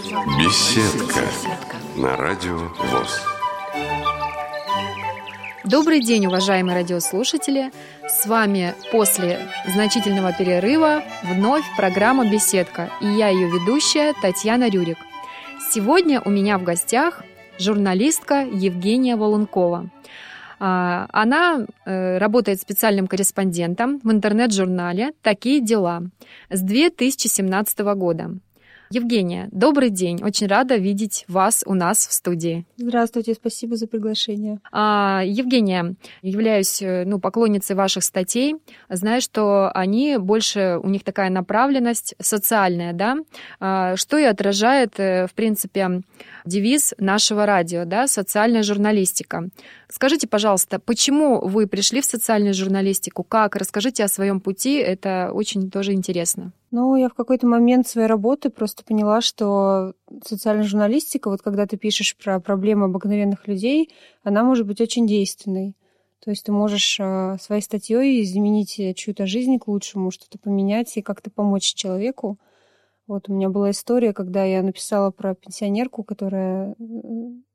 Беседка на радио ВОЗ. Добрый день, уважаемые радиослушатели! С вами после значительного перерыва вновь программа «Беседка» и я ее ведущая Татьяна Рюрик. Сегодня у меня в гостях журналистка Евгения Волункова. А, она э, работает специальным корреспондентом в интернет-журнале «Такие дела» с 2017 года. Евгения, добрый день. Очень рада видеть вас у нас в студии. Здравствуйте, спасибо за приглашение. А, Евгения, являюсь э, ну, поклонницей ваших статей. Знаю, что они больше, у них такая направленность социальная, да, а, что и отражает, э, в принципе, девиз нашего радио, да, социальная журналистика. Скажите, пожалуйста, почему вы пришли в социальную журналистику? Как? Расскажите о своем пути, это очень тоже интересно. Ну, я в какой-то момент своей работы просто поняла, что социальная журналистика, вот когда ты пишешь про проблемы обыкновенных людей, она может быть очень действенной. То есть ты можешь э, своей статьей изменить чью-то жизнь к лучшему, что-то поменять и как-то помочь человеку. Вот у меня была история, когда я написала про пенсионерку, которая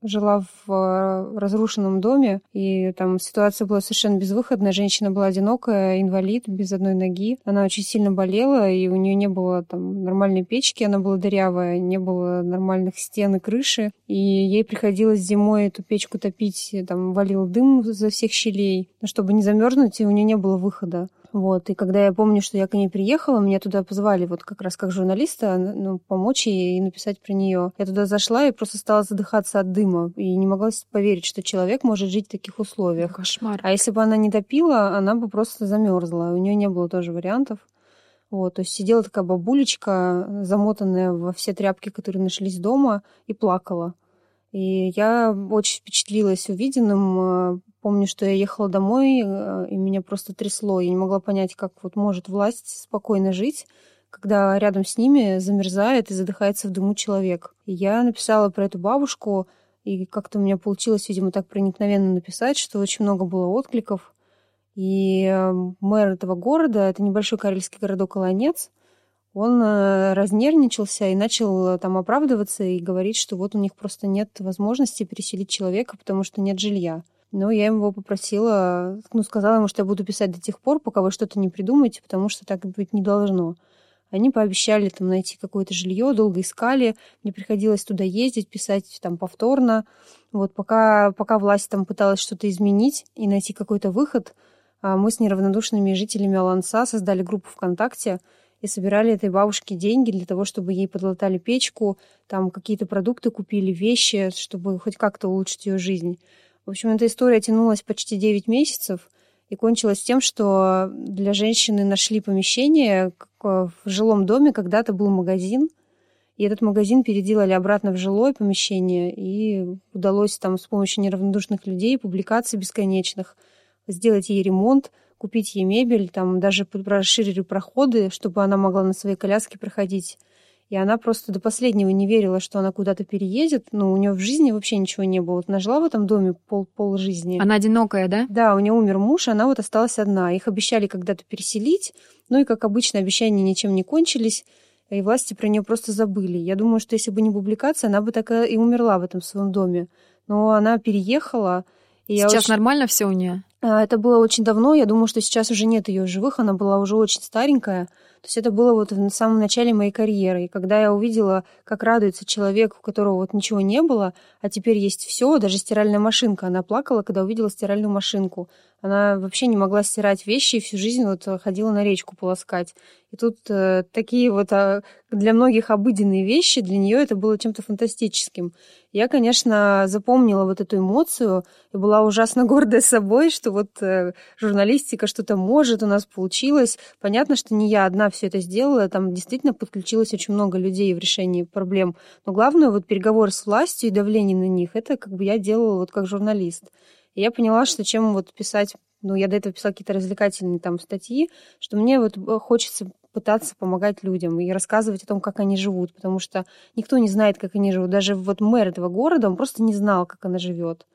жила в э, разрушенном доме, и там ситуация была совершенно безвыходная. Женщина была одинокая, инвалид, без одной ноги. Она очень сильно болела, и у нее не было там нормальной печки, она была дырявая, не было нормальных стен и крыши. И ей приходилось зимой эту печку топить, там валил дым за всех щелей. Но чтобы не замерзнуть, и у нее не было выхода. Вот. И когда я помню, что я к ней приехала, меня туда позвали вот как раз как журналиста ну, помочь ей и написать про нее. Я туда зашла и просто стала задыхаться от дыма. И не могла поверить, что человек может жить в таких условиях. Кошмар. А если бы она не топила, она бы просто замерзла. У нее не было тоже вариантов. Вот, то есть сидела такая бабулечка, замотанная во все тряпки, которые нашлись дома, и плакала. И я очень впечатлилась увиденным, Помню, что я ехала домой, э, и меня просто трясло. Я не могла понять, как вот может власть спокойно жить, когда рядом с ними замерзает и задыхается в дыму человек. И я написала про эту бабушку, и как-то у меня получилось, видимо, так проникновенно написать, что очень много было откликов. И э, мэр этого города, это небольшой карельский городок Олонец, он э, разнервничался и начал там оправдываться и говорить, что вот у них просто нет возможности переселить человека, потому что нет жилья. Но я его попросила, ну, сказала ему, что я буду писать до тех пор, пока вы что-то не придумаете, потому что так быть не должно. Они пообещали там найти какое-то жилье, долго искали, мне приходилось туда ездить, писать там повторно. Вот пока, пока власть там пыталась что-то изменить и найти какой-то выход, а мы с неравнодушными жителями Аланса создали группу ВКонтакте и собирали этой бабушке деньги для того, чтобы ей подлатали печку, там какие-то продукты купили, вещи, чтобы хоть как-то улучшить ее жизнь. В общем, эта история тянулась почти 9 месяцев и кончилась тем, что для женщины нашли помещение в жилом доме, когда-то был магазин, и этот магазин переделали обратно в жилое помещение, и удалось там с помощью неравнодушных людей, публикаций бесконечных, сделать ей ремонт, купить ей мебель, там даже расширили проходы, чтобы она могла на своей коляске проходить. И она просто до последнего не верила, что она куда-то переедет. Ну, у нее в жизни вообще ничего не было. Вот она жила в этом доме пол, пол жизни. Она одинокая, да? Да, у нее умер муж, она вот осталась одна. Их обещали когда-то переселить, ну и, как обычно, обещания ничем не кончились, и власти про нее просто забыли. Я думаю, что если бы не публикация, она бы так и умерла в этом своем доме. Но она переехала. И сейчас очень... нормально все у нее? А, это было очень давно. Я думаю, что сейчас уже нет ее живых. Она была уже очень старенькая. То есть это было вот в самом начале моей карьеры. И когда я увидела, как радуется человек, у которого вот ничего не было, а теперь есть все, даже стиральная машинка. Она плакала, когда увидела стиральную машинку. Она вообще не могла стирать вещи и всю жизнь вот ходила на речку полоскать. И тут э, такие вот а, для многих обыденные вещи, для нее это было чем-то фантастическим. Я, конечно, запомнила вот эту эмоцию и была ужасно гордая собой, что вот э, журналистика что-то может, у нас получилось. Понятно, что не я одна все это сделала, там действительно подключилось очень много людей в решении проблем. Но главное, вот переговоры с властью и давление на них, это как бы я делала вот как журналист. И я поняла, что чем вот писать ну, я до этого писала какие-то развлекательные там статьи, что мне вот э, хочется пытаться помогать людям и рассказывать о том, как они живут, потому что никто не знает, как они живут. Даже вот мэр этого города, он просто не знал, как она живет.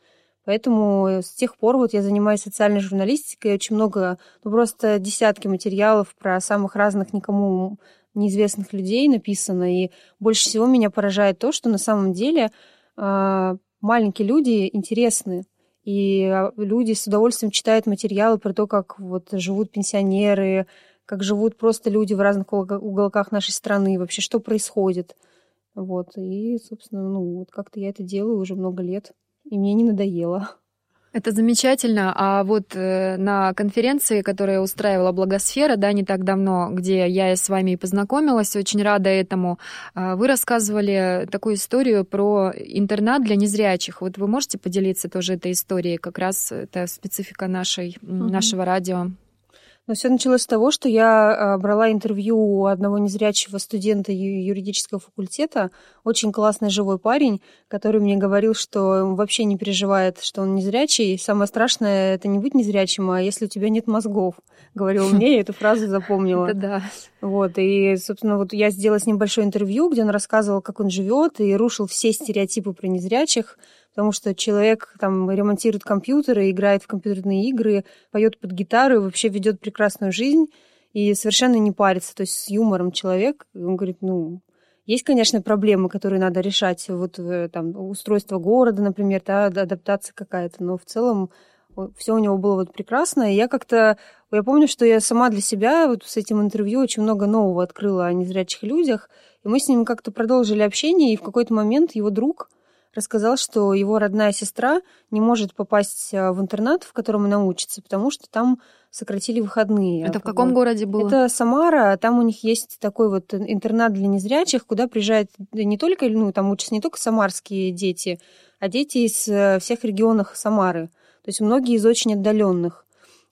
Поэтому э, с тех пор вот я занимаюсь социальной журналистикой, очень много, ну просто десятки материалов про самых разных никому неизвестных людей написано. И больше всего меня поражает то, что на самом деле э, маленькие люди интересны. И а, люди с удовольствием читают материалы про то, как вот живут пенсионеры, как живут просто люди в разных уголках нашей страны, вообще что происходит. Вот. И, собственно, ну, вот как-то я это делаю уже много лет, и мне не надоело. Это замечательно. А вот э, на конференции, которую устраивала Благосфера, да, не так давно, где я с вами и познакомилась, очень рада этому, э, вы рассказывали такую историю про интернат для незрячих. Вот вы можете поделиться тоже этой историей? Как раз это специфика нашей, угу. нашего радио. Но все началось с того, что я а, брала интервью у одного незрячего студента юридического факультета, очень классный живой парень, который мне говорил, что он вообще не переживает, что он незрячий. Самое страшное — это не быть незрячим, а если у тебя нет мозгов. Говорил мне, я эту фразу запомнила. Это да. Вот, и, собственно, вот я сделала с ним большое интервью, где он рассказывал, как он живет, и рушил все стереотипы про незрячих, потому что человек там ремонтирует компьютеры, играет в компьютерные игры, поет под гитару вообще ведет прекрасную жизнь и совершенно не парится, то есть с юмором человек. Он говорит, ну, есть, конечно, проблемы, которые надо решать, вот э, там устройство города, например, да, адаптация какая-то, но в целом все у него было вот прекрасно, и я как-то, я помню, что я сама для себя вот с этим интервью очень много нового открыла о незрячих людях, и мы с ним как-то продолжили общение, и в какой-то момент его друг, рассказал, что его родная сестра не может попасть э, в интернат, в котором она учится, потому что там сократили выходные. Это в каком городе было? Это Самара, там у них есть такой вот интернат для незрячих, куда приезжают не только, ну, там учатся не только самарские дети, а дети из э, всех регионов Самары. То есть многие из очень отдаленных.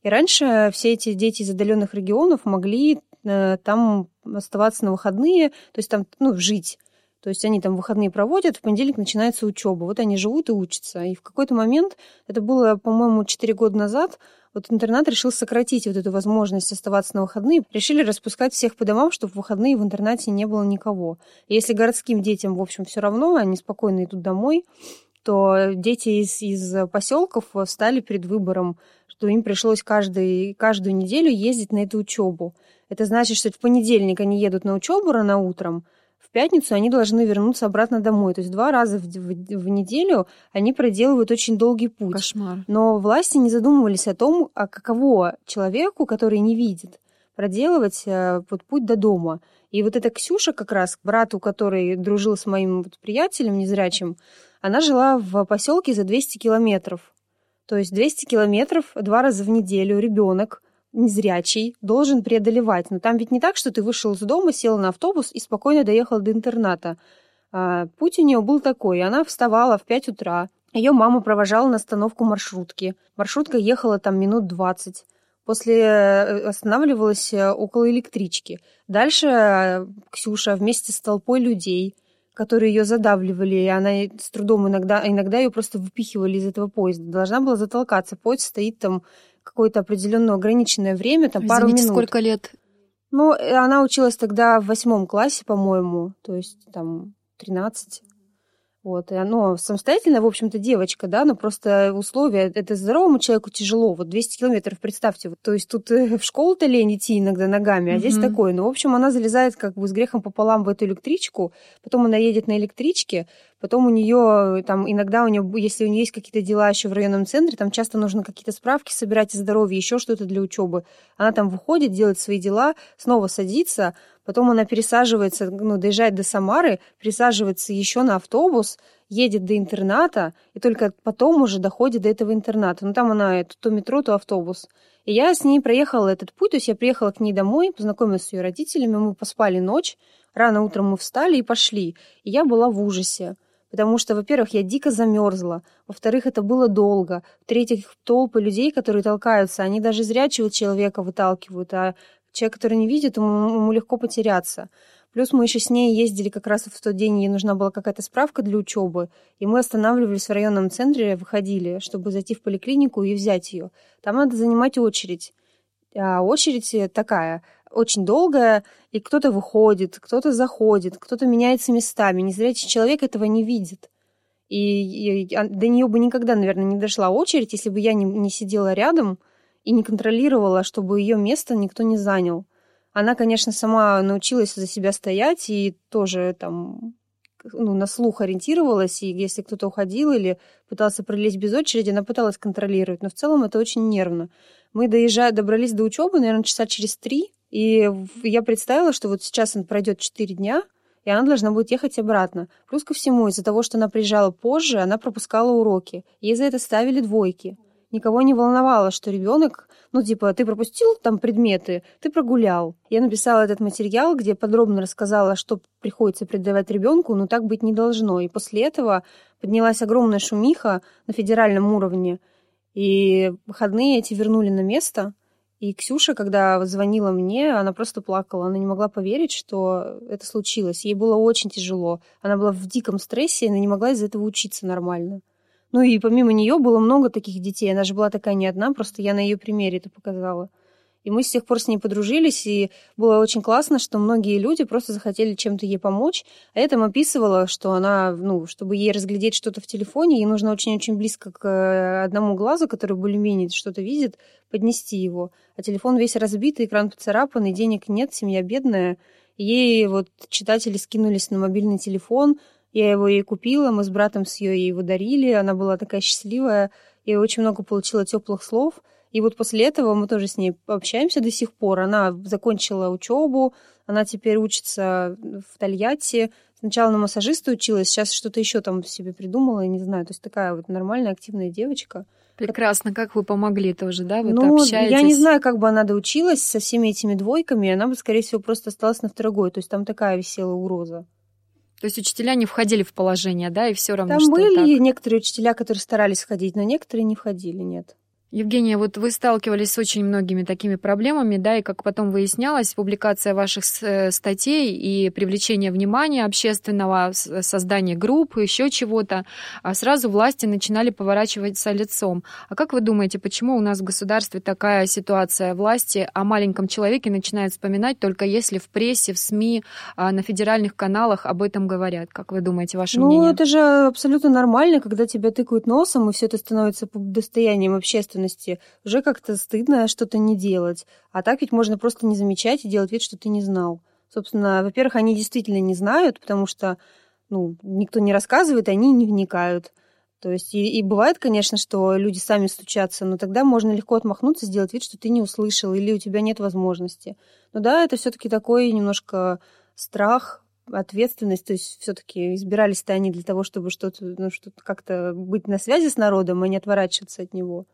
И раньше все эти дети из отдаленных регионов могли э, там оставаться на выходные, то есть там, ну, жить. То есть они там выходные проводят, в понедельник начинается учеба. Вот они живут и учатся. И в какой-то момент, это было, по-моему, 4 года назад, вот интернат решил сократить вот эту возможность оставаться на выходные. Решили распускать всех по домам, чтобы в выходные в интернате не было никого. И если городским детям, в общем, все равно, они спокойно идут домой, то дети из, из поселков встали перед выбором, что им пришлось каждый, каждую неделю ездить на эту учебу. Это значит, что в понедельник они едут на учебу рано утром, в пятницу они должны вернуться обратно домой. То есть два раза в, в, в неделю они проделывают очень долгий путь. Кошмар. Но власти не задумывались о том, а каково человеку, который не видит, проделывать э, вот, путь до дома. И вот эта Ксюша как раз, брату, который дружил с моим вот, приятелем незрячим, она жила в поселке за 200 километров. То есть 200 километров два раза в неделю ребенок незрячий должен преодолевать. Но там ведь не так, что ты вышел из дома, сел на автобус и спокойно доехал до интерната. А, путь у нее был такой. Она вставала в 5 утра. Ее мама провожала на остановку маршрутки. Маршрутка ехала там минут 20. После э, останавливалась э, около электрички. Дальше э, Ксюша вместе с толпой людей которые ее задавливали, и она с трудом иногда, иногда ее просто выпихивали из этого поезда. Должна была затолкаться. Поезд стоит там какое-то определенное ограниченное время, там Извините, пару минут. сколько лет? Ну, она училась тогда в восьмом классе, по-моему, то есть там 13. Вот, и оно самостоятельная, в общем-то, девочка, да, но просто условия, это здоровому человеку тяжело, вот 200 километров, представьте, вот, то есть тут э, в школу-то лень идти иногда ногами, а mm-hmm. здесь такое, ну, в общем, она залезает как бы с грехом пополам в эту электричку, потом она едет на электричке, Потом у нее там иногда у нее, если у нее есть какие-то дела еще в районном центре, там часто нужно какие-то справки собирать о здоровье, еще что-то для учебы. Она там выходит, делает свои дела, снова садится, потом она пересаживается, ну, доезжает до Самары, пересаживается еще на автобус, едет до интерната, и только потом уже доходит до этого интерната. Ну, там она то метро, то автобус. И я с ней проехала этот путь, то есть я приехала к ней домой, познакомилась с ее родителями, мы поспали ночь, рано утром мы встали и пошли. И я была в ужасе. Потому что, во-первых, я дико замерзла, во-вторых, это было долго, в-третьих, толпы людей, которые толкаются, они даже зрячего человека выталкивают, а человек, который не видит, ему, ему легко потеряться. Плюс мы еще с ней ездили как раз в тот день, ей нужна была какая-то справка для учебы, и мы останавливались в районном центре, выходили, чтобы зайти в поликлинику и взять ее. Там надо занимать очередь. А очередь такая – очень долгая, и кто-то выходит, кто-то заходит, кто-то меняется местами. Незрячий человек этого не видит. И, и до нее бы никогда, наверное, не дошла очередь, если бы я не, не сидела рядом и не контролировала, чтобы ее место никто не занял. Она, конечно, сама научилась за себя стоять и тоже там ну, на слух ориентировалась, и если кто-то уходил или пытался пролезть без очереди, она пыталась контролировать, но в целом это очень нервно. Мы доезжая, добрались до учебы, наверное, часа через три, и я представила, что вот сейчас он пройдет четыре дня, и она должна будет ехать обратно. Плюс ко всему, из-за того, что она приезжала позже, она пропускала уроки. Ей за это ставили двойки никого не волновало, что ребенок, ну, типа, ты пропустил там предметы, ты прогулял. Я написала этот материал, где подробно рассказала, что приходится передавать ребенку, но так быть не должно. И после этого поднялась огромная шумиха на федеральном уровне, и выходные эти вернули на место. И Ксюша, когда звонила мне, она просто плакала. Она не могла поверить, что это случилось. Ей было очень тяжело. Она была в диком стрессе, она не могла из-за этого учиться нормально. Ну и помимо нее было много таких детей. Она же была такая не одна, просто я на ее примере это показала. И мы с тех пор с ней подружились, и было очень классно, что многие люди просто захотели чем-то ей помочь. А я описывала, что она, ну, чтобы ей разглядеть что-то в телефоне, ей нужно очень-очень близко к э, одному глазу, который более-менее что-то видит, поднести его. А телефон весь разбитый, экран поцарапанный, денег нет, семья бедная. Ей вот читатели скинулись на мобильный телефон, я его ей купила, мы с братом с ее его дарили, она была такая счастливая, я очень много получила теплых слов. И вот после этого мы тоже с ней общаемся до сих пор. Она закончила учебу, она теперь учится в Тольятти. Сначала на массажиста училась, сейчас что-то еще там себе придумала, я не знаю. То есть такая вот нормальная, активная девочка. Прекрасно, как вы помогли тоже, да? Вы ну, общаетесь? я не знаю, как бы она доучилась со всеми этими двойками, она бы, скорее всего, просто осталась на второй. То есть там такая висела угроза. То есть учителя не входили в положение, да, и все равно. Там были так. некоторые учителя, которые старались входить, но некоторые не входили, нет. Евгения, вот вы сталкивались с очень многими такими проблемами, да, и как потом выяснялось, публикация ваших э, статей и привлечение внимания общественного, создание групп, еще чего-то, а сразу власти начинали поворачиваться лицом. А как вы думаете, почему у нас в государстве такая ситуация власти о маленьком человеке начинают вспоминать только если в прессе, в СМИ, а, на федеральных каналах об этом говорят? Как вы думаете, ваше ну, мнение? Ну, это же абсолютно нормально, когда тебя тыкают носом, и все это становится достоянием общественности ответственности, уже как-то стыдно что-то не делать. А так ведь можно просто не замечать и делать вид, что ты не знал. Собственно, во-первых, они действительно не знают, потому что ну, никто не рассказывает, они не вникают. То есть и, и бывает, конечно, что люди сами стучатся, но тогда можно легко отмахнуться, сделать вид, что ты не услышал или у тебя нет возможности. Но да, это все-таки такой немножко страх, ответственность, то есть все-таки избирались-то они для того, чтобы что-то, ну, что-то как-то быть на связи с народом, а не отворачиваться от него.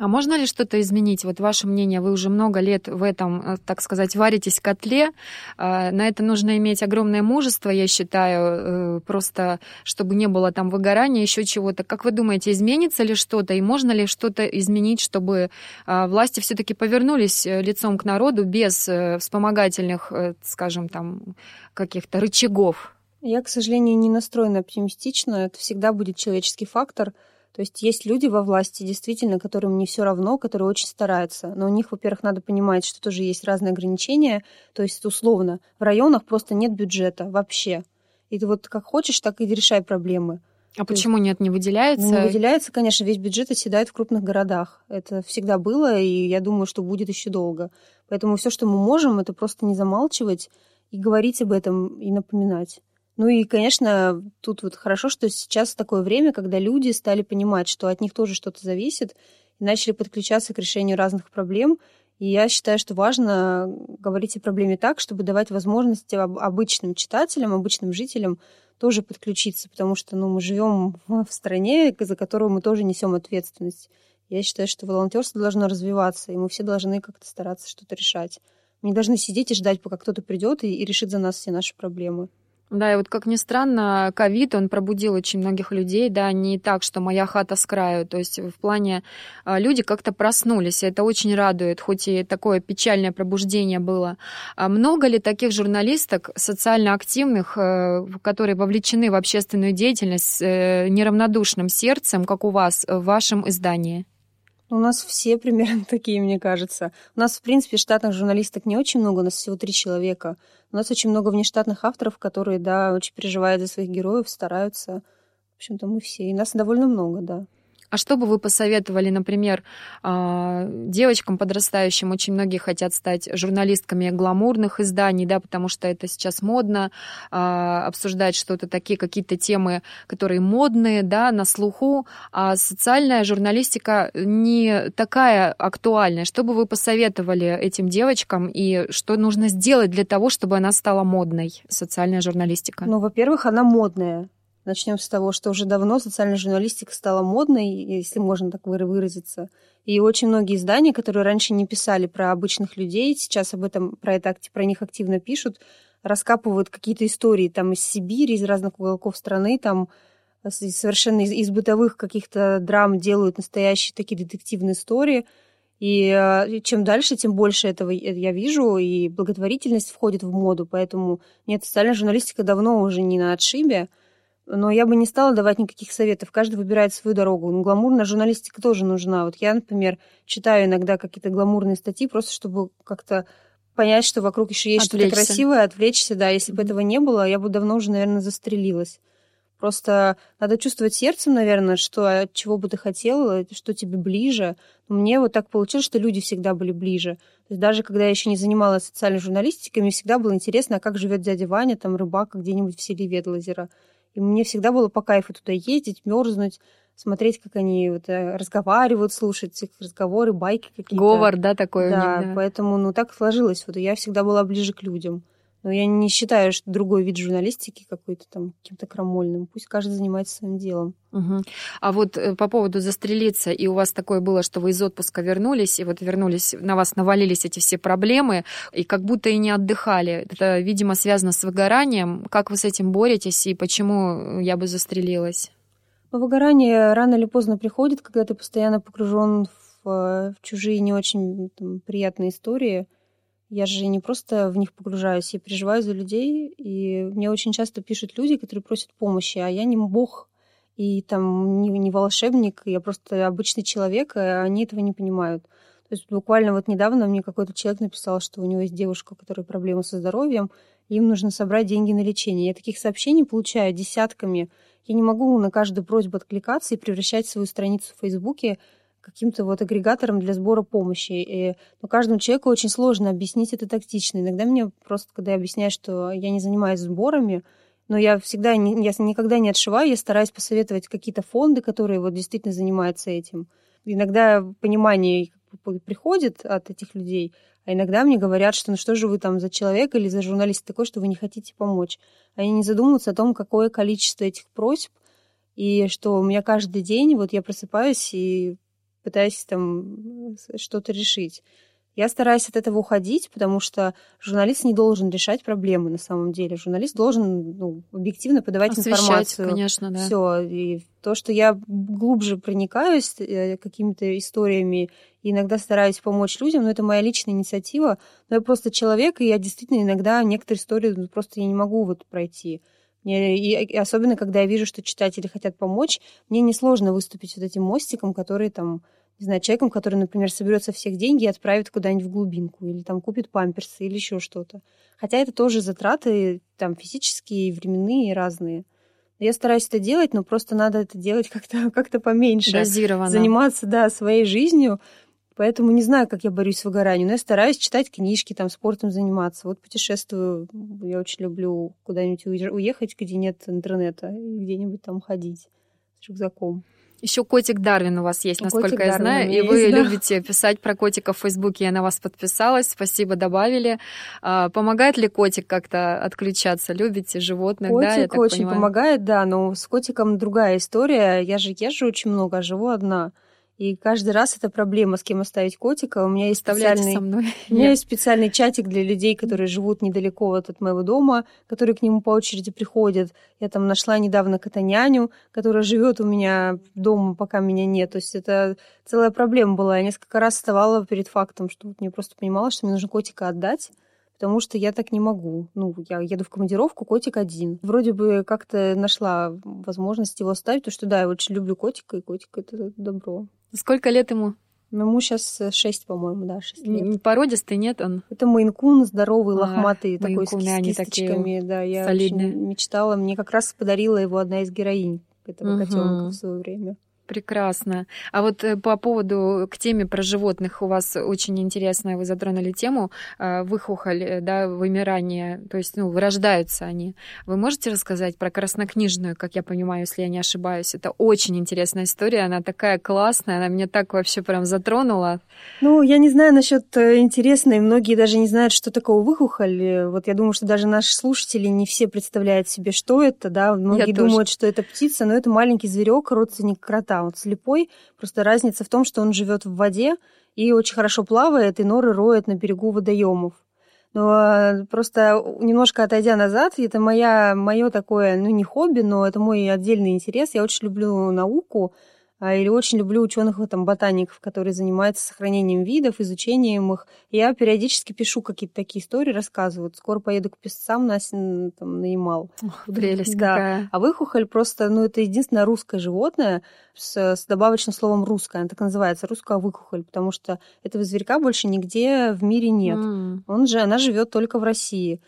А можно ли что-то изменить? Вот ваше мнение, вы уже много лет в этом, э, так сказать, варитесь в котле. А, на это нужно иметь огромное мужество, я считаю, э, просто чтобы не было там выгорания, еще чего-то. Как вы думаете, изменится ли что-то? И можно ли что-то изменить, чтобы а, власти все-таки повернулись э, лицом к народу без вспомогательных, скажем, там, каких-то рычагов? Я, к сожалению, не настроена оптимистично. Это всегда будет человеческий фактор – то есть есть люди во власти, действительно, которым не все равно, которые очень стараются. Но у них, во-первых, надо понимать, что тоже есть разные ограничения. То есть, условно, в районах просто нет бюджета вообще. И ты вот как хочешь, так и решай проблемы. А То почему есть, нет, не выделяется? Не выделяется, конечно, весь бюджет оседает в крупных городах. Это всегда было, и я думаю, что будет еще долго. Поэтому все, что мы можем, это просто не замалчивать и говорить об этом и напоминать. Ну и, конечно, тут вот хорошо, что сейчас такое время, когда люди стали понимать, что от них тоже что-то зависит, и начали подключаться к решению разных проблем. И я считаю, что важно говорить о проблеме так, чтобы давать возможности обычным читателям, обычным жителям тоже подключиться, потому что ну, мы живем в стране, за которую мы тоже несем ответственность. Я считаю, что волонтерство должно развиваться, и мы все должны как-то стараться что-то решать. Мы не должны сидеть и ждать, пока кто-то придет и, и решит за нас все наши проблемы. Да, и вот как ни странно, ковид, он пробудил очень многих людей, да, не так, что моя хата с краю, то есть в плане а, люди как-то проснулись, это очень радует, хоть и такое печальное пробуждение было. А много ли таких журналисток социально активных, э, которые вовлечены в общественную деятельность с э, неравнодушным сердцем, как у вас, в вашем издании? У нас все примерно такие, мне кажется. У нас, в принципе, штатных журналисток не очень много, у нас всего три человека. У нас очень много внештатных авторов, которые, да, очень переживают за своих героев, стараются. В общем-то, мы все. И нас довольно много, да. А что бы вы посоветовали, например, а, девочкам подрастающим? Очень многие хотят стать журналистками гламурных изданий, да, потому что это сейчас модно а, обсуждать что-то такие какие-то темы, которые модные, да, на слуху, а социальная журналистика не такая актуальная. Что бы вы посоветовали этим девочкам и что нужно сделать для того, чтобы она стала модной, социальная журналистика? Ну, во-первых, она модная. Начнем с того, что уже давно социальная журналистика стала модной, если можно так выразиться. И очень многие издания, которые раньше не писали про обычных людей, сейчас об этом, про, это, про них активно пишут, раскапывают какие-то истории там из Сибири, из разных уголков страны, там совершенно из, из бытовых каких-то драм делают настоящие такие детективные истории. И э, чем дальше, тем больше этого я вижу, и благотворительность входит в моду, поэтому нет, социальная журналистика давно уже не на отшибе, но я бы не стала давать никаких советов. Каждый выбирает свою дорогу. Ну, гламурная журналистика тоже нужна. Вот я, например, читаю иногда какие-то гламурные статьи, просто чтобы как-то понять, что вокруг еще есть что-то красивое, отвлечься, да. Если бы этого не было, я бы давно уже, наверное, застрелилась. Просто надо чувствовать сердцем, наверное, что от чего бы ты хотела, что тебе ближе. Мне вот так получилось, что люди всегда были ближе. То есть даже когда я еще не занималась социальной журналистикой, мне всегда было интересно, а как живет дядя Ваня, там, рыбак где-нибудь в селе Ветлозера. И мне всегда было по кайфу туда ездить, мерзнуть, смотреть, как они вот э, разговаривают, слушать их разговоры, байки какие-то. Говор, да, такой да, у них, да. поэтому, ну, так сложилось. Вот я всегда была ближе к людям. Но я не считаю, что другой вид журналистики какой-то там каким-то крамольным. Пусть каждый занимается своим делом. Угу. А вот э, по поводу застрелиться, и у вас такое было, что вы из отпуска вернулись, и вот вернулись, на вас навалились эти все проблемы, и как будто и не отдыхали. Это, видимо, связано с выгоранием. Как вы с этим боретесь, и почему я бы застрелилась? Ну, выгорание рано или поздно приходит, когда ты постоянно погружен в, э, в чужие не очень там, приятные истории – я же не просто в них погружаюсь, я переживаю за людей, и мне очень часто пишут люди, которые просят помощи, а я не бог и там не, не волшебник, я просто обычный человек, и они этого не понимают. То есть буквально вот недавно мне какой-то человек написал, что у него есть девушка, у которой проблемы со здоровьем, им нужно собрать деньги на лечение. Я таких сообщений получаю десятками. Я не могу на каждую просьбу откликаться и превращать свою страницу в Фейсбуке каким-то вот агрегатором для сбора помощи. И, но каждому человеку очень сложно объяснить это тактично. Иногда мне просто, когда я объясняю, что я не занимаюсь сборами, но я всегда, я никогда не отшиваю, я стараюсь посоветовать какие-то фонды, которые вот действительно занимаются этим. Иногда понимание приходит от этих людей, а иногда мне говорят, что ну что же вы там за человек или за журналист такой, что вы не хотите помочь. Они не задумываются о том, какое количество этих просьб, и что у меня каждый день, вот я просыпаюсь и пытаясь там что-то решить. Я стараюсь от этого уходить, потому что журналист не должен решать проблемы на самом деле. Журналист должен ну, объективно подавать Освещать, информацию. конечно, да. Все. И то, что я глубже проникаюсь э, какими-то историями и иногда стараюсь помочь людям, но это моя личная инициатива. Но я просто человек, и я действительно иногда некоторые истории ну, просто я не могу вот пройти. Мне, и особенно, когда я вижу, что читатели хотят помочь, мне несложно выступить вот этим мостиком, который там, не знаю, человеком, который, например, соберет со всех деньги и отправит куда-нибудь в глубинку, или там купит памперсы, или еще что-то. Хотя это тоже затраты там физические, временные, и разные. Я стараюсь это делать, но просто надо это делать как-то как поменьше. Дозированно. Заниматься, да, своей жизнью, Поэтому не знаю, как я борюсь с выгоранием, но я стараюсь читать книжки, там, спортом заниматься. Вот путешествую, я очень люблю куда-нибудь уехать, где нет интернета, и где-нибудь там ходить с рюкзаком. Еще котик Дарвин у вас есть, насколько котик я Дарвин знаю. И вы да. любите писать про котика в Фейсбуке. Я на вас подписалась. Спасибо, добавили. А, помогает ли котик как-то отключаться? Любите животных, котик да? Котик очень понимаю? помогает, да, но с котиком другая история. Я же езжу очень много, а живу одна. И каждый раз это проблема, с кем оставить котика. У меня есть специальный. У меня есть специальный чатик для людей, которые живут недалеко от моего дома, которые к нему по очереди приходят. Я там нашла недавно котоняню, которая живет у меня дома, пока меня нет. То есть это целая проблема была. Я несколько раз вставала перед фактом, что вот мне просто понимала, что мне нужно котика отдать потому что я так не могу. Ну, я еду в командировку, котик один. Вроде бы как-то нашла возможность его оставить, потому что, да, я очень люблю котика, и котик — это добро. Сколько лет ему? Ну, ему сейчас э, шесть, по-моему, да, шесть лет. Породистый, нет он? Это мейнкун, здоровый, а, лохматый, такой с, с кисточками. Да, я солидные. очень мечтала. Мне как раз подарила его одна из героинь этого угу. котенка в свое время. Прекрасно. А вот э, по поводу к теме про животных у вас очень интересно, вы затронули тему э, выхухоль, э, да, вымирание, то есть, ну, вырождаются они. Вы можете рассказать про краснокнижную, как я понимаю, если я не ошибаюсь? Это очень интересная история, она такая классная, она меня так вообще прям затронула. Ну, я не знаю насчет интересной, многие даже не знают, что такое выхухоль. Вот я думаю, что даже наши слушатели не все представляют себе, что это, да, многие я думают, тоже. что это птица, но это маленький зверек, родственник крота он слепой. Просто разница в том, что он живет в воде и очень хорошо плавает, и норы роет на берегу водоемов. Но э, просто немножко отойдя назад, это моя, мое такое, ну не хобби, но это мой отдельный интерес. Я очень люблю науку, или очень люблю ученых, там, ботаников, которые занимаются сохранением видов, изучением их. Я периодически пишу какие-то такие истории, рассказываю. Скоро поеду к песцам на, там, на Ямал. Ох, прелесть да. какая. А выхухоль просто, ну, это единственное русское животное с, с добавочным словом русское. Она так называется, русская выхухоль, потому что этого зверька больше нигде в мире нет. Mm. Он же, она живет только в России.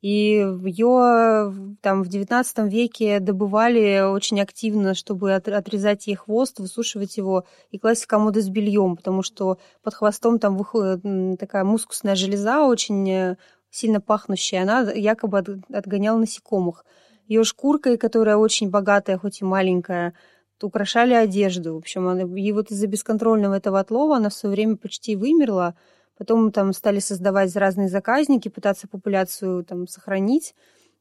И ее там в XIX веке добывали очень активно, чтобы отрезать ей хвост, высушивать его и класть в комоды с бельем, потому что под хвостом там выходит такая мускусная железа, очень э, сильно пахнущая, она якобы отгоняла насекомых. Ее шкуркой, которая очень богатая, хоть и маленькая, украшали одежду. В общем, она, и вот из-за бесконтрольного этого отлова она в свое время почти вымерла, Потом там стали создавать разные заказники, пытаться популяцию там сохранить.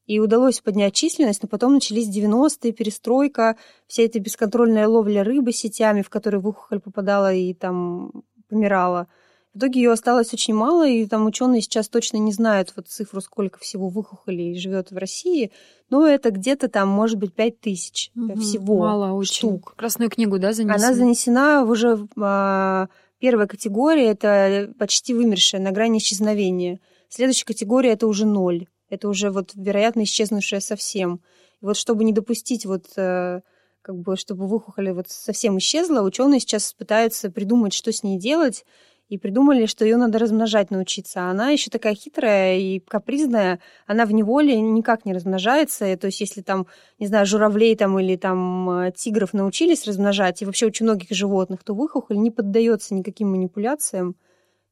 И удалось поднять численность, но потом начались 90-е, перестройка, вся эта бесконтрольная ловля рыбы сетями, в которые выхухоль попадала и там помирала. В итоге ее осталось очень мало, и там ученые сейчас точно не знают вот цифру, сколько всего выхухолей живет в России, но это где-то там, может быть, 5 тысяч угу, всего мало очень. штук. Красную книгу, да, занесена? Она занесена уже а, Первая категория – это почти вымершая, на грани исчезновения. Следующая категория – это уже ноль. Это уже вот, вероятно, исчезнувшая совсем. И вот чтобы не допустить вот э, как бы, чтобы выхухоли вот совсем исчезла, ученые сейчас пытаются придумать, что с ней делать, и придумали, что ее надо размножать научиться. А она еще такая хитрая и капризная, она в неволе никак не размножается. То есть если там, не знаю, журавлей там или там э, тигров научились размножать, и вообще очень многих животных, то выхухоль не поддается никаким манипуляциям.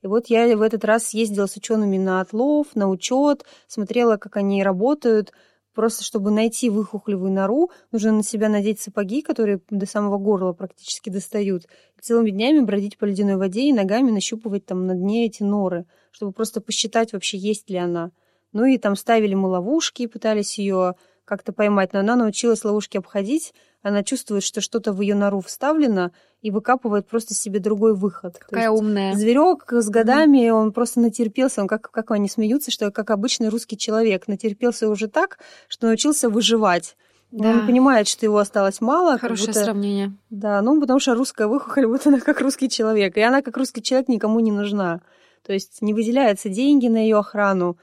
И вот я в этот раз ездила с учеными на отлов, на учет, смотрела, как они работают, Просто чтобы найти выхухолевую нору, нужно на себя надеть сапоги, которые до самого горла практически достают. И целыми днями бродить по ледяной воде и ногами нащупывать там на дне эти норы, чтобы просто посчитать вообще, есть ли она. Ну и там ставили мы ловушки, пытались ее как-то поймать, но она научилась ловушки обходить, она чувствует, что что-то в ее нору вставлено, и выкапывает просто себе другой выход. Какая умная. Зверек с годами, mm. он просто натерпелся, он как, как они смеются, что как обычный русский человек, натерпелся уже так, что научился выживать. Да. Он понимает, что его осталось мало. Хорошее будто... сравнение. Да, ну потому что русская выхухоль, вот она как русский человек. И она как русский человек никому не нужна. То есть не выделяются деньги на ее охрану.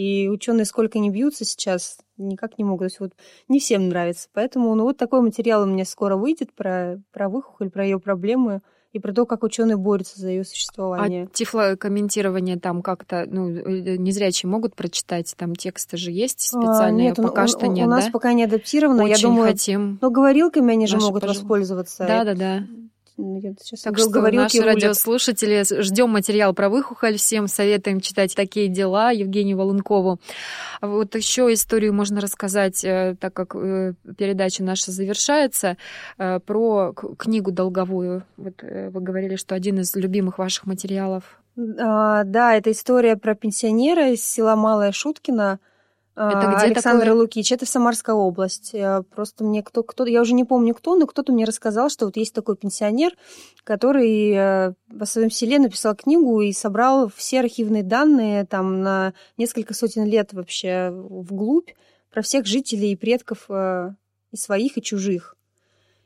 И ученые сколько не бьются сейчас, никак не могут. То есть вот не всем нравится. Поэтому ну, вот такой материал у меня скоро выйдет про, про выхухоль, про ее проблемы и про то, как ученые борются за ее существование. А тифлокомментирование там как-то, ну, э, незрячие могут прочитать, там тексты же есть а, специальные, а, нет, пока у, что у, нет, У нас да? пока не адаптировано, Очень я думаю. хотим. Но говорилками они же могут пожив... воспользоваться. Да-да-да. Ну, я сейчас так что наши радиослушатели, ждем материал про выхухоль, всем советуем читать такие дела Евгению Волынкову. Вот еще историю можно рассказать, э, так как э, передача наша завершается, э, про книгу долговую. Вот вы говорили, что один из любимых ваших материалов. А, да, это история про пенсионера из села Малая Шуткина, это где Александр такое? Лукич, это Самарская область. Просто мне кто, кто, я уже не помню кто, но кто-то мне рассказал, что вот есть такой пенсионер, который э, в своем селе написал книгу и собрал все архивные данные там на несколько сотен лет вообще вглубь про всех жителей и предков э, и своих, и чужих.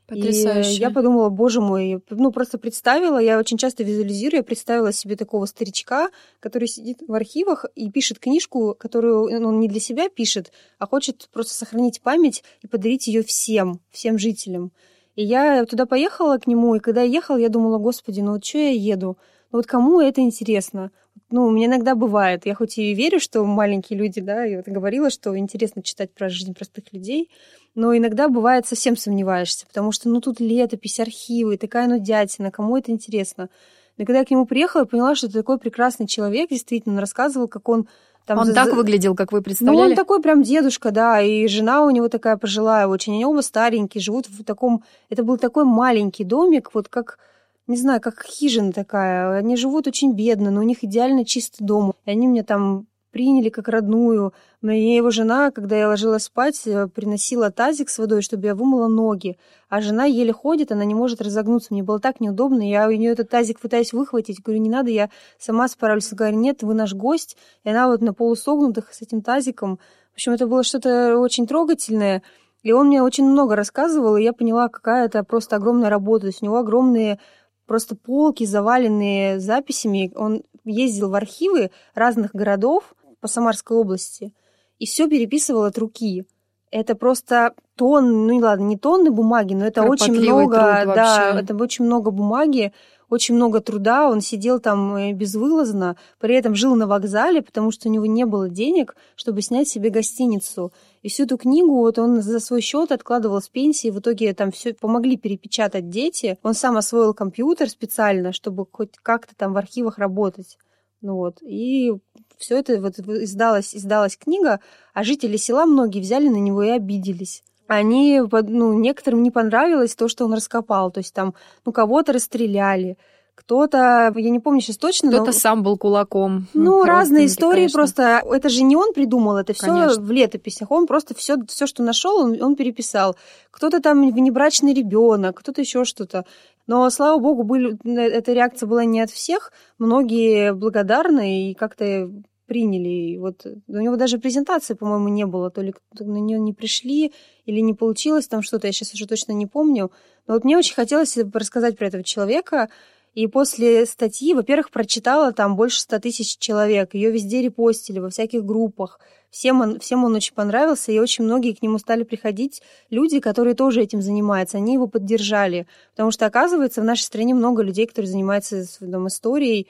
Потрясающе. И я подумала, боже мой, ну просто представила, я очень часто визуализирую, я представила себе такого старичка, который сидит в архивах и пишет книжку, которую ну, он не для себя пишет, а хочет просто сохранить память и подарить ее всем, всем жителям. И я туда поехала к нему, и когда я ехала, я думала, господи, ну вот что я еду? Ну вот кому это интересно? Ну, у меня иногда бывает, я хоть и верю, что маленькие люди, да, я вот говорила, что интересно читать про жизнь простых людей, но иногда бывает совсем сомневаешься, потому что, ну, тут летопись, архивы, такая ну дятина, кому это интересно? Но когда я к нему приехала, я поняла, что это такой прекрасный человек, действительно, он рассказывал, как он там он за... так выглядел, как вы представляли? Ну, он такой прям дедушка, да, и жена у него такая пожилая очень. Они оба старенькие, живут в таком... Это был такой маленький домик, вот как, не знаю, как хижина такая. Они живут очень бедно, но у них идеально чистый дом. И они мне там приняли как родную. Мне его жена, когда я ложилась спать, э, приносила тазик с водой, чтобы я вымыла ноги. А жена еле ходит, она не может разогнуться. Мне было так неудобно. Я у нее этот тазик пытаюсь выхватить. Говорю, не надо, я сама справлюсь. Она говорит, нет, вы наш гость. И она вот на полусогнутых с этим тазиком. В общем, это было что-то очень трогательное. И он мне очень много рассказывал, и я поняла, какая это просто огромная работа. То есть у него огромные просто полки, заваленные записями. Он ездил в архивы разных городов, по Самарской области, и все переписывал от руки. Это просто тонны, ну ладно, не тонны бумаги, но это очень много, да, это очень много бумаги, очень много труда, он сидел там э, безвылазно, при этом жил на вокзале, потому что у него не было денег, чтобы снять себе гостиницу. И всю эту книгу вот он за свой счет откладывал с пенсии, в итоге там все помогли перепечатать дети. Он сам освоил компьютер специально, чтобы хоть как-то там в архивах работать. Ну вот, и все это вот издалась, издалась книга, а жители села многие взяли на него и обиделись. Они, ну, некоторым не понравилось то, что он раскопал. То есть там, ну, кого-то расстреляли, кто-то, я не помню сейчас точно, кто-то но... сам был кулаком. Ну, разные истории конечно. просто. Это же не он придумал, это все в летописях. Он просто все, все, что нашел, он, он переписал. Кто-то там внебрачный ребенок, кто-то еще что-то. Но, слава богу, были, эта реакция была не от всех. Многие благодарны и как-то приняли. И вот у него даже презентации, по-моему, не было. То ли на нее не пришли, или не получилось там что-то, я сейчас уже точно не помню. Но вот мне очень хотелось рассказать про этого человека. И после статьи, во-первых, прочитала там больше ста тысяч человек. Ее везде репостили, во всяких группах. Всем он, всем он очень понравился, и очень многие к нему стали приходить люди, которые тоже этим занимаются. Они его поддержали. Потому что, оказывается, в нашей стране много людей, которые занимаются там, историей.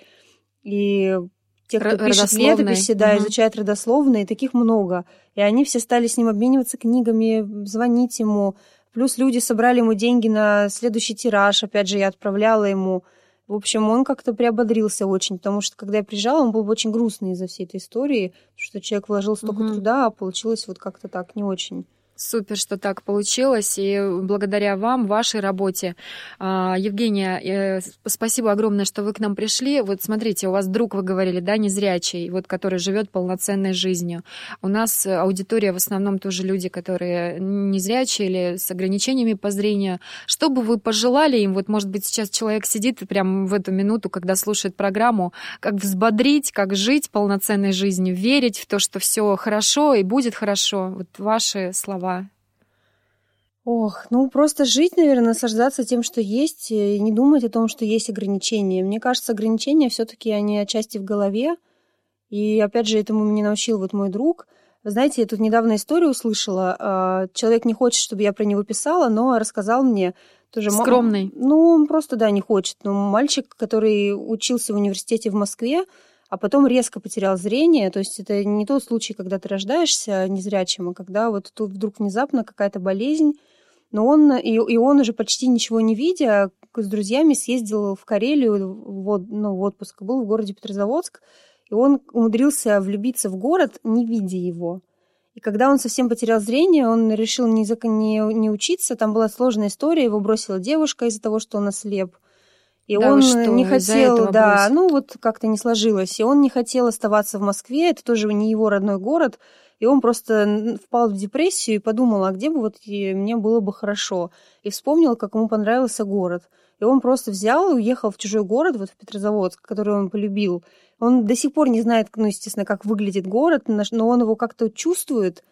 И те, кто пишет летописи, да, угу. изучает родословные, таких много. И они все стали с ним обмениваться книгами, звонить ему. Плюс люди собрали ему деньги на следующий тираж. Опять же, я отправляла ему. В общем, он как-то приободрился очень, потому что, когда я приезжала, он был очень грустный из-за всей этой истории, что человек вложил столько угу. труда, а получилось вот как-то так, не очень. Супер, что так получилось, и благодаря вам, вашей работе. А, Евгения, э, спасибо огромное, что вы к нам пришли. Вот смотрите, у вас друг, вы говорили, да, незрячий, вот, который живет полноценной жизнью. У нас аудитория в основном тоже люди, которые незрячие или с ограничениями по зрению. Что бы вы пожелали им, вот, может быть, сейчас человек сидит прямо в эту минуту, когда слушает программу, как взбодрить, как жить полноценной жизнью, верить в то, что все хорошо и будет хорошо. Вот ваши слова слова? Ох, ну просто жить, наверное, наслаждаться тем, что есть, и не думать о том, что есть ограничения. Мне кажется, ограничения все-таки они отчасти в голове. И опять же, этому меня научил вот мой друг. Вы знаете, я тут недавно историю услышала. А, человек не хочет, чтобы я про него писала, но рассказал мне тоже... Скромный. Ну, он просто, да, не хочет. Но мальчик, который учился в университете в Москве, а потом резко потерял зрение. То есть это не тот случай, когда ты рождаешься незрячим, а когда вот тут вдруг внезапно какая-то болезнь, но он, и, и он уже почти ничего не видя, с друзьями съездил в Карелию в, ну, в отпуск, был в городе Петрозаводск, и он умудрился влюбиться в город, не видя его. И когда он совсем потерял зрение, он решил не, не, не учиться. Там была сложная история, его бросила девушка из-за того, что он ослеп. И да он что, не хотел, да, ну вот как-то не сложилось. И он не хотел оставаться в Москве, это тоже не его родной город. И он просто впал в депрессию и подумал, а где бы вот мне было бы хорошо. И вспомнил, как ему понравился город. И он просто взял и уехал в чужой город, вот в Петрозаводск, который он полюбил. Он до сих пор не знает, ну, естественно, как выглядит город, но он его как-то чувствует.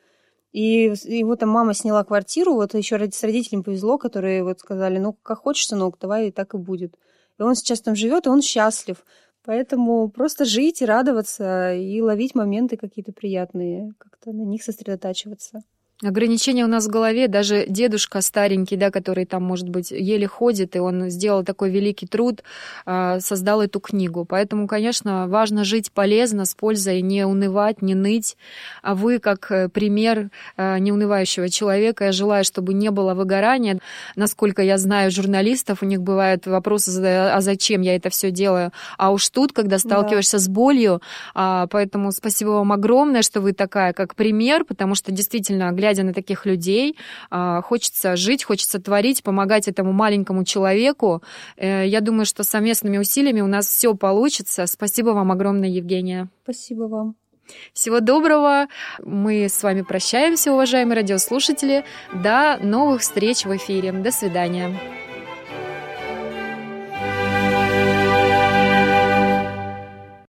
И его там мама сняла квартиру, вот еще с родителями повезло, которые вот сказали, ну, как хочешь, сынок, давай и так и будет. И он сейчас там живет, и он счастлив. Поэтому просто жить и радоваться, и ловить моменты какие-то приятные, как-то на них сосредотачиваться. Ограничения у нас в голове, даже дедушка старенький, да, который там, может быть, еле ходит, и он сделал такой великий труд, а, создал эту книгу. Поэтому, конечно, важно жить полезно, с пользой, не унывать, не ныть. А вы, как э, пример э, неунывающего человека, я желаю, чтобы не было выгорания. Насколько я знаю журналистов, у них бывают вопросы, а зачем я это все делаю? А уж тут, когда сталкиваешься да. с болью, а, поэтому спасибо вам огромное, что вы такая, как пример, потому что действительно, глядя глядя на таких людей, а, хочется жить, хочется творить, помогать этому маленькому человеку. Э, я думаю, что совместными усилиями у нас все получится. Спасибо вам огромное, Евгения. Спасибо вам. Всего доброго. Мы с вами прощаемся, уважаемые радиослушатели. До новых встреч в эфире. До свидания.